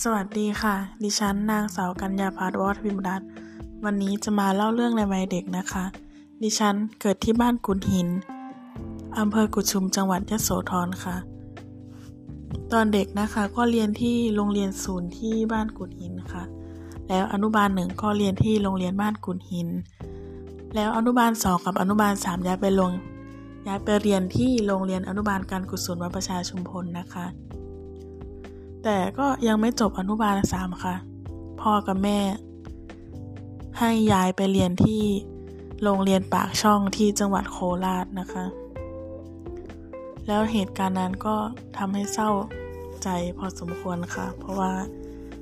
สวัสดีค่ะ ดิฉันนางสาวกัญญาพัฒน์วฒวิมรัตวันนี้จะมาเล่าเรื่องในวัยเด็กนะคะ ดิฉันเกิดที่บ้านกุดหินอำเภอกุชุมจังหวัดยะโสธรค่ะ ตอนเด็กนะคะก็เรียนที่โรงเรียนศูนย์ที่บ้านกุดหินค่ะ แล้วอนุบาลหนึ่งก็เรียนที่โรงเรียนบ้านกุดหิน แล้วอนุบาลสองกับอนุบาลสามย้ายไปลงย้ายไปเรียนที่โรงเรียนอนุบาลการกุศลวัดประชาชุมพลนะคะ แต่ก็ยังไม่จบอนุบาลสามค่ะ พ่อกับแม่ ให้ย้ายไปเรียนที่โรงเรียนปากช่องที่จังหวัดโคราชนะคะ แล้วเหตุการณ์นั้นก็ทำให้เศร้าใจพอสมควรค่ะ เพราะว่า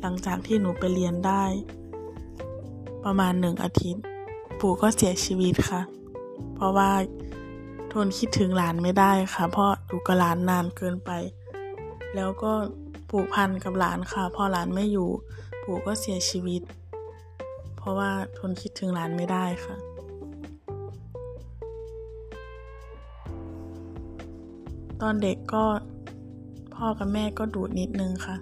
หลังจากที่หนูไปเรียนได้ ประมาณหนึ่งอาทิตย์ ปู่ก็เสียชีวิตค่ะ เพราะว่าทนคิดถึงหลานไม่ได้ค่ะ เพราะดูกับหลานนานเกินไป แล้วก็ ผูกพันกับหลานค่ะ พอหลานไม่อยู่ ปู่ก็เสียชีวิต เพราะว่าทนคิดถึงหลานไม่ได้ค่ะ ตอนเด็กก็พ่อกับแม่ก็ดูดนิดนึงค่ะ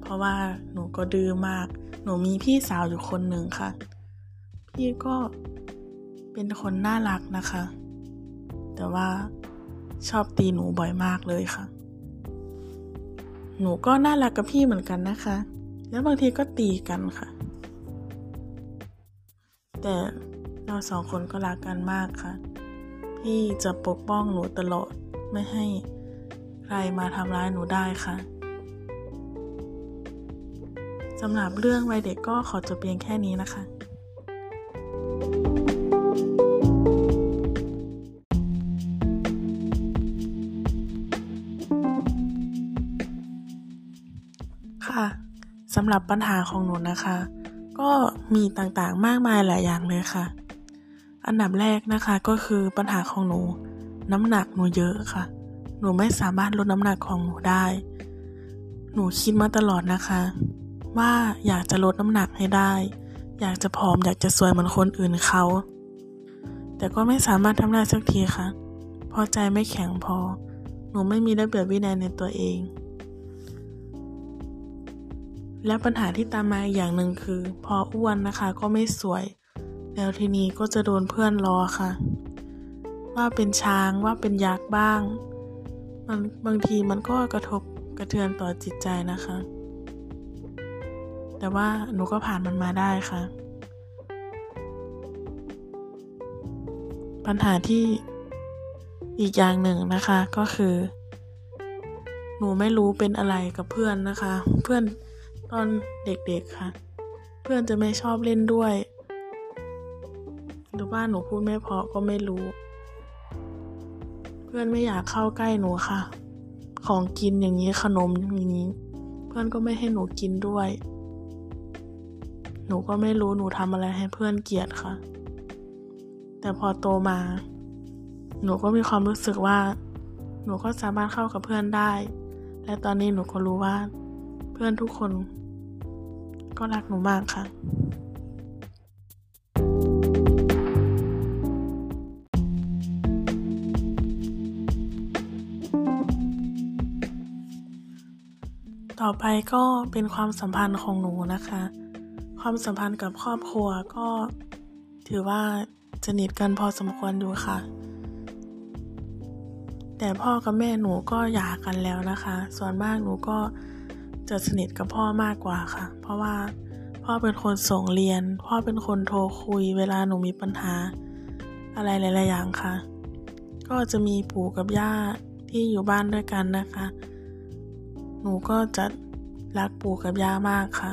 เพราะว่าหนูก็ดื้อมาก หนูมีพี่สาวอยู่คนหนึ่งค่ะ พี่ก็เป็นคนน่ารักนะคะ แต่ว่าชอบตีหนูบ่อยมากเลยค่ะ หนูก็น่ารักกับพี่เหมือนกันนะคะ แล้วบางทีก็ตีกันค่ะ แต่เราสองคนก็รักกันมากค่ะ พี่จะปกป้องหนูตลอดไม่ให้ใครมาทำร้ายหนูได้ค่ะสำหรับเรื่องวัยเด็กก็ขอจบเพียงแค่นี้นะคะ ค่ะสำหรับปัญหาของหนูนะคะ ก็มีต่างๆมากมายหลายอย่างเลยค่ะ อันดับแรกนะคะก็คือปัญหาของหนู น้ำหนักหนูเยอะค่ะ หนูไม่สามารถลดน้ำหนักของหนูได้ หนูคิดมาตลอดนะคะ ว่าอยากจะลดน้ำหนักให้ได้ อยากจะผอมอยากจะสวยเหมือนคนอื่นเขา แต่ก็ไม่สามารถทำได้สักทีค่ะเพราะใจไม่แข็งพอ หนูไม่มีระเบียบวินัยในตัวเอง และปัญหาที่ตามมาอย่างหนึ่งคือ พออ้วนนะคะก็ไม่สวย แล้วทีนี้ก็จะโดนเพื่อนล้อค่ะ ว่าเป็นช้างว่าเป็นยักษ์บ้าง มันบางทีมันก็กระทบกระเทือนต่อจิตใจนะคะ แต่ว่าหนูก็ผ่านมันมาได้ค่ะ ปัญหาที่อีกอย่างหนึ่งนะคะก็คือ หนูไม่รู้เป็นอะไรกับเพื่อนนะคะ เพื่อน ตอนเด็กๆค่ะ เพื่อนจะไม่ชอบเล่นด้วย หรือว่าหนูพูดไม่เพอก็ไม่รู้ เพื่อนไม่อยากเข้าใกล้หนูค่ะ ของกินอย่างนี้ขนมอย่างนี้ เพื่อนก็ไม่ให้หนูกินด้วย หนูก็ไม่รู้หนูทำอะไรให้เพื่อนเกลียดค่ะ แต่พอโตมา หนูก็มีความรู้สึกว่า หนูก็สามารถเข้ากับเพื่อนได้ และตอนนี้หนูก็รู้ว่า เพื่อนทุกคน ก็รักหนูมากค่ะต่อไปก็เป็นความสัมพันธ์ของหนูนะคะ ความสัมพันธ์กับครอบครัวก็ ถือว่าสนิทกันพอสมควรอยู่ค่ะ แต่พ่อกับแม่หนูก็หย่ากันแล้วนะคะ ส่วนมากหนูก็ จะสนิทกับพ่อมากกว่าค่ะ เพราะว่าพ่อเป็นคนส่งเรียน พ่อเป็นคนโทรคุยเวลาหนูมีปัญหา อะไรหลาย ๆ อย่างค่ะ ก็จะมีปู่กับย่าที่อยู่บ้านด้วยกันนะคะ หนูก็จะรักปู่กับย่ามากค่ะ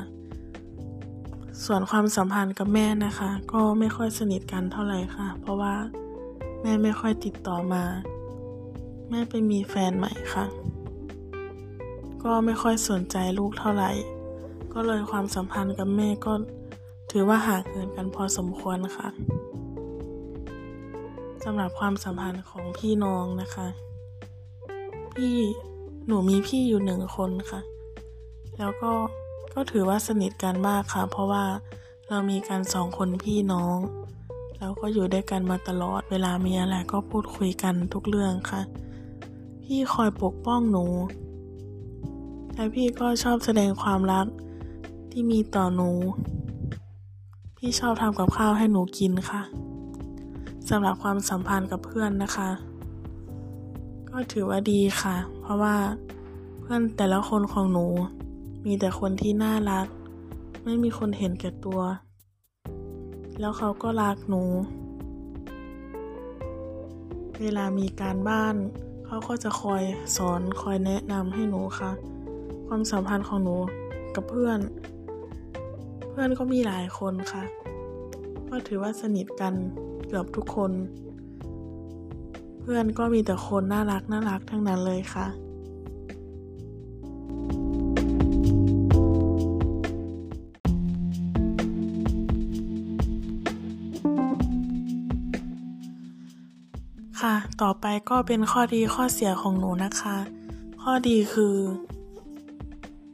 ส่วนความสัมพันธ์กับแม่นะคะ ก็ไม่ค่อยสนิทกันเท่าไหร่ค่ะ เพราะว่าแม่ไม่ค่อยติดต่อมา แม่ไปมีแฟนใหม่ค่ะ ก็ไม่ค่อยสนใจลูกเท่าไหร่ ก็เลยความสัมพันธ์กับแม่ก็ถือว่าห่างเหินกันพอสมควรค่ะสำหรับความสัมพันธ์ของพี่น้องนะคะ พี่หนูมีพี่อยู่หนึ่งคนค่ะ แล้วก็ก็ถือว่าสนิทกันมากค่ะ เพราะว่าเรามีกันสองคนพี่น้องแล้วก็อยู่ด้วยกันมาตลอดเวลามีอะไรก็พูดคุยกันทุกเรื่องค่ะ พี่คอยปกป้องหนู และพี่ก็ชอบแสดงความรักที่มีต่อหนู พี่ชอบทำกับข้าวให้หนูกินค่ะสำหรับความสัมพันธ์กับเพื่อนนะคะ ก็ถือว่าดีค่ะ เพราะว่าเพื่อนแต่ละคนของหนู มีแต่คนที่น่ารัก ไม่มีคนเห็นแก่ตัว แล้วเขาก็รักหนู เวลามีการบ้าน เขาก็จะคอยสอนคอยแนะนำให้หนูค่ะ ความสัมพันธ์ของหนูกับเพื่อน เพื่อนก็มีหลายคนค่ะ ก็ถือว่าสนิทกันเกือบทุกคน เพื่อนก็มีแต่คนน่ารักน่ารักทั้งนั้นเลยค่ะค่ะ ต่อไปก็เป็นข้อดีข้อเสียของหนูนะคะ ข้อดีคือ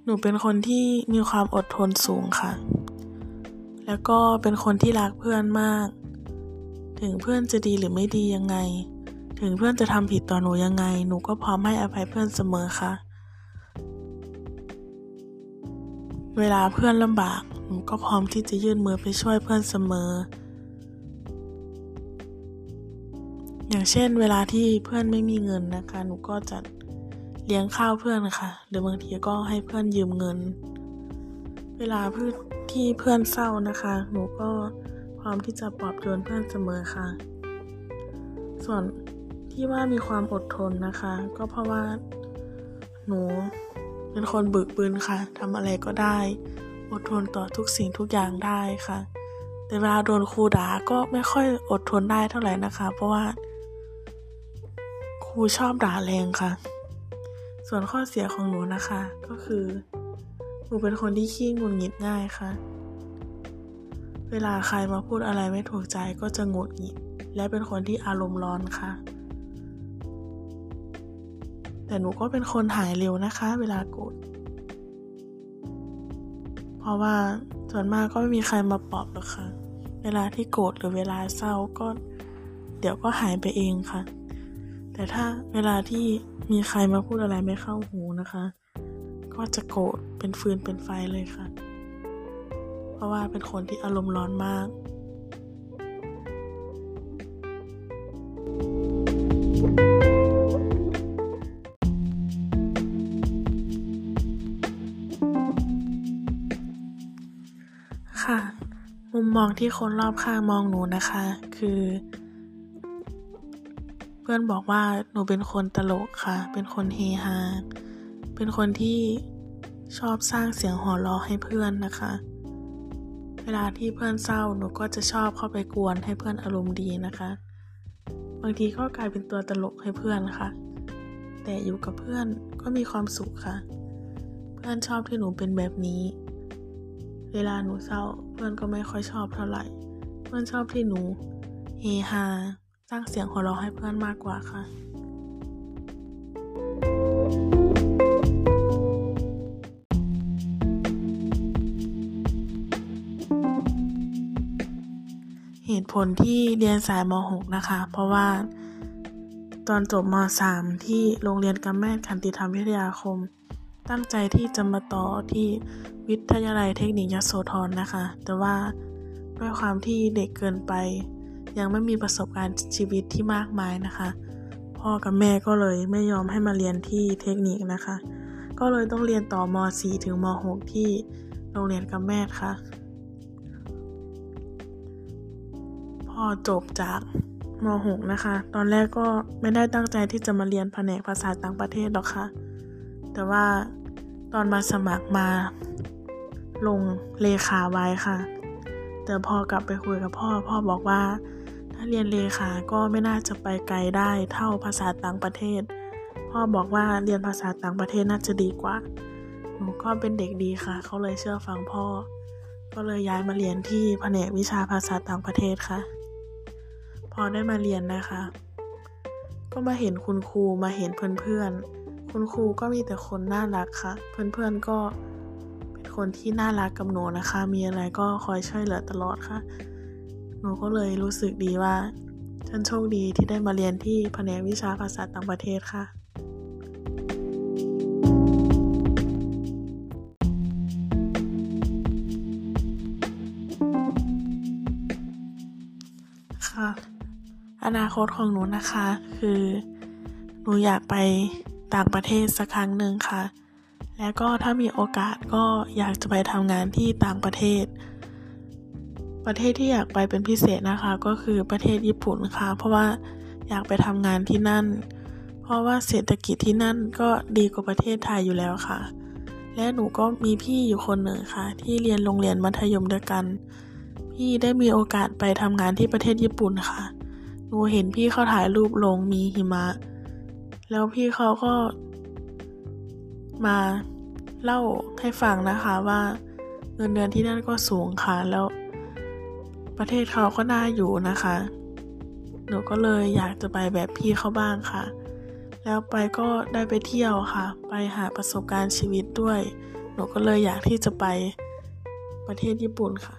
นูเป็นคนที่มีความอดทนสูงค่ะ แล้วก็เป็นคนที่รักเพื่อนมาก ถึงเพื่อนจะดีหรือไม่ดียังไง ถึงเพื่อนจะทำผิดต่อหนูยังไง หนูก็พร้อมให้อภัยเพื่อนเสมอค่ะ เวลาเพื่อนลำบาก หนูก็พร้อมที่จะยื่นมือไปช่วยเพื่อนเสมอ อย่างเช่น เวลาที่เพื่อนไม่มีเงินนะคะ หนูก็จะ เลี้ยงข้าวเพื่อนค่ะ หรือบางทีก็ให้เพื่อนยืมเงิน เวลาเพื่อนที่เพื่อนเศร้านะคะ หนูก็พร้อมที่จะปลอบโยนเพื่อนเสมอค่ะ ส่วนที่ว่ามีความอดทนนะคะ ก็เพราะว่า หนูเป็นคนบึกบืนค่ะทำอะไรก็ได้ อดทนต่อทุกสิ่งทุกอย่างได้ค่ะ แต่เวลาโดนครูด่าก็ไม่ค่อยอดทนได้เท่าไหร่นะคะ เพราะว่าครูชอบด่าแรงค่ะ ส่วนข้อเสียของหนูนะคะ ก็คือหนูเป็นคนที่ขี้งุนหงิดง่ายค่ะ เวลาใครมาพูดอะไรไม่ถูกใจก็จะหงุดหงิด และเป็นคนที่อารมณ์ร้อนค่ะ แต่หนูก็เป็นคนหายเร็วนะคะ เวลาโกรธเพราะว่าส่วนมากก็ไม่มีใครมาปลอบหรอกค่ะ เวลาที่โกรธหรือเวลาเศร้าก็ เดี๋ยวก็หายไปเองค่ะ แต่ถ้าเวลาที่มีใครมาพูดอะไรไม่เข้าหูนะคะ ก็จะโกรธเป็นฟืนเป็นไฟเลยค่ะ เพราะว่าเป็นคนที่อารมณ์ร้อนมากค่ะ มุมมองที่คนรอบข้างมองหนูนะคะ คือ พื่อนบอกว่าหนูเป็นคนตลกค่ะ เป็นคนเฮฮา เป็นคนที่ชอบสร้างเสียงหัวเราะให้เพื่อนนะคะ เวลาที่เพื่อนเศร้าหนูก็จะชอบเข้าไปกวนให้เพื่อนอารมณ์ดีนะคะ บางทีก็กลายเป็นตัวตลกให้เพื่อนค่ะ แต่อยู่กับเพื่อนก็มีความสุขค่ะ เพื่อนชอบที่หนูเป็นแบบนี้ เวลาหนูเศร้าเพื่อนก็ไม่ค่อยชอบเท่าไหร่ เพื่อนชอบที่หนูเฮฮา สร้างเสียงหัวเราะให้เพื่อนมากกว่าค่ะ เหตุผลที่เรียนสายม .6 นะคะ เพราะว่าตอนจบม .3 ที่โรงเรียนกำแม่ขันติธรรมวิทยาคม ตั้งใจที่จะมาต่อที่วิทยาลัยเทคนิคยโสธรนะคะ แต่ว่าด้วยความที่เด็กเกินไป ยังไม่มีประสบการณ์ชีวิตที่มากมายนะคะ พ่อกับแม่ก็เลยไม่ยอมให้มาเรียนที่เทคนิคนะคะ ก็เลยต้องเรียนต่อม .4 ถึงม .6 ที่โรงเรียนกำแม่ค่ะ พอจบจากม .6 นะคะ ตอนแรกก็ไม่ได้ตั้งใจที่จะมาเรียนแผนกภาษาต่างประเทศหรอกค่ะ แต่ว่าตอนมาสมัครมาลงเลขาไว้ค่ะ แต่พอกลับไปคุยกับพ่อ พ่อบอกว่า ถ้าเรียนเลขาก็ไม่น่าจะไปไกลได้เท่าภาษาต่างประเทศ พ่อบอกว่าเรียนภาษาต่างประเทศน่าจะดีกว่า หนูก็เป็นเด็กดีค่ะ เขาเลยเชื่อฟังพ่อ ก็เลยย้ายมาเรียนที่แผนกวิชาภาษาต่างประเทศค่ะ พอได้มาเรียนนะคะ ก็มาเห็นคุณครูมาเห็นเพื่อนๆ คุณครูก็มีแต่คนน่ารักค่ะ เพื่อนๆก็เป็นคนที่น่ารักกับหนูนะคะ มีอะไรก็คอยช่วยเหลือตลอดค่ะ หนูก็เลยรู้สึกดีว่า ฉันโชคดีที่ได้มาเรียนที่แผนกวิชาภาษาต่างประเทศค่ะค่ะ อนาคตของหนูนะคะ คือ หนูอยากไปต่างประเทศสักครั้งหนึ่งค่ะ แล้วก็ถ้ามีโอกาสก็อยากจะไปทำงานที่ต่างประเทศ ประเทศที่อยากไปเป็นพิเศษนะคะ ก็คือประเทศญี่ปุ่นค่ะ เพราะว่าอยากไปทำงานที่นั่น เพราะว่าเศรษฐกิจที่นั่นก็ดีกว่าประเทศไทยอยู่แล้วค่ะ และหนูก็มีพี่อยู่คนหนึ่งค่ะ ที่เรียนโรงเรียนมัธยมด้วยกัน พี่ได้มีโอกาสไปทำงานที่ประเทศญี่ปุ่นค่ะ หนูเห็นพี่เขาถ่ายรูปลงมีหิมะ แล้วพี่เขาก็ มาเล่าให้ฟังนะคะว่าเงินเดือนที่นั่นก็สูงค่ะแล้ว ประเทศเขาก็น่าอยู่นะคะ หนูก็เลยอยากจะไปแบบพี่เขาบ้างค่ะ แล้วไปก็ได้ไปเที่ยวค่ะ ไปหาประสบการณ์ชีวิตด้วย หนูก็เลยอยากที่จะไปประเทศญี่ปุ่นค่ะ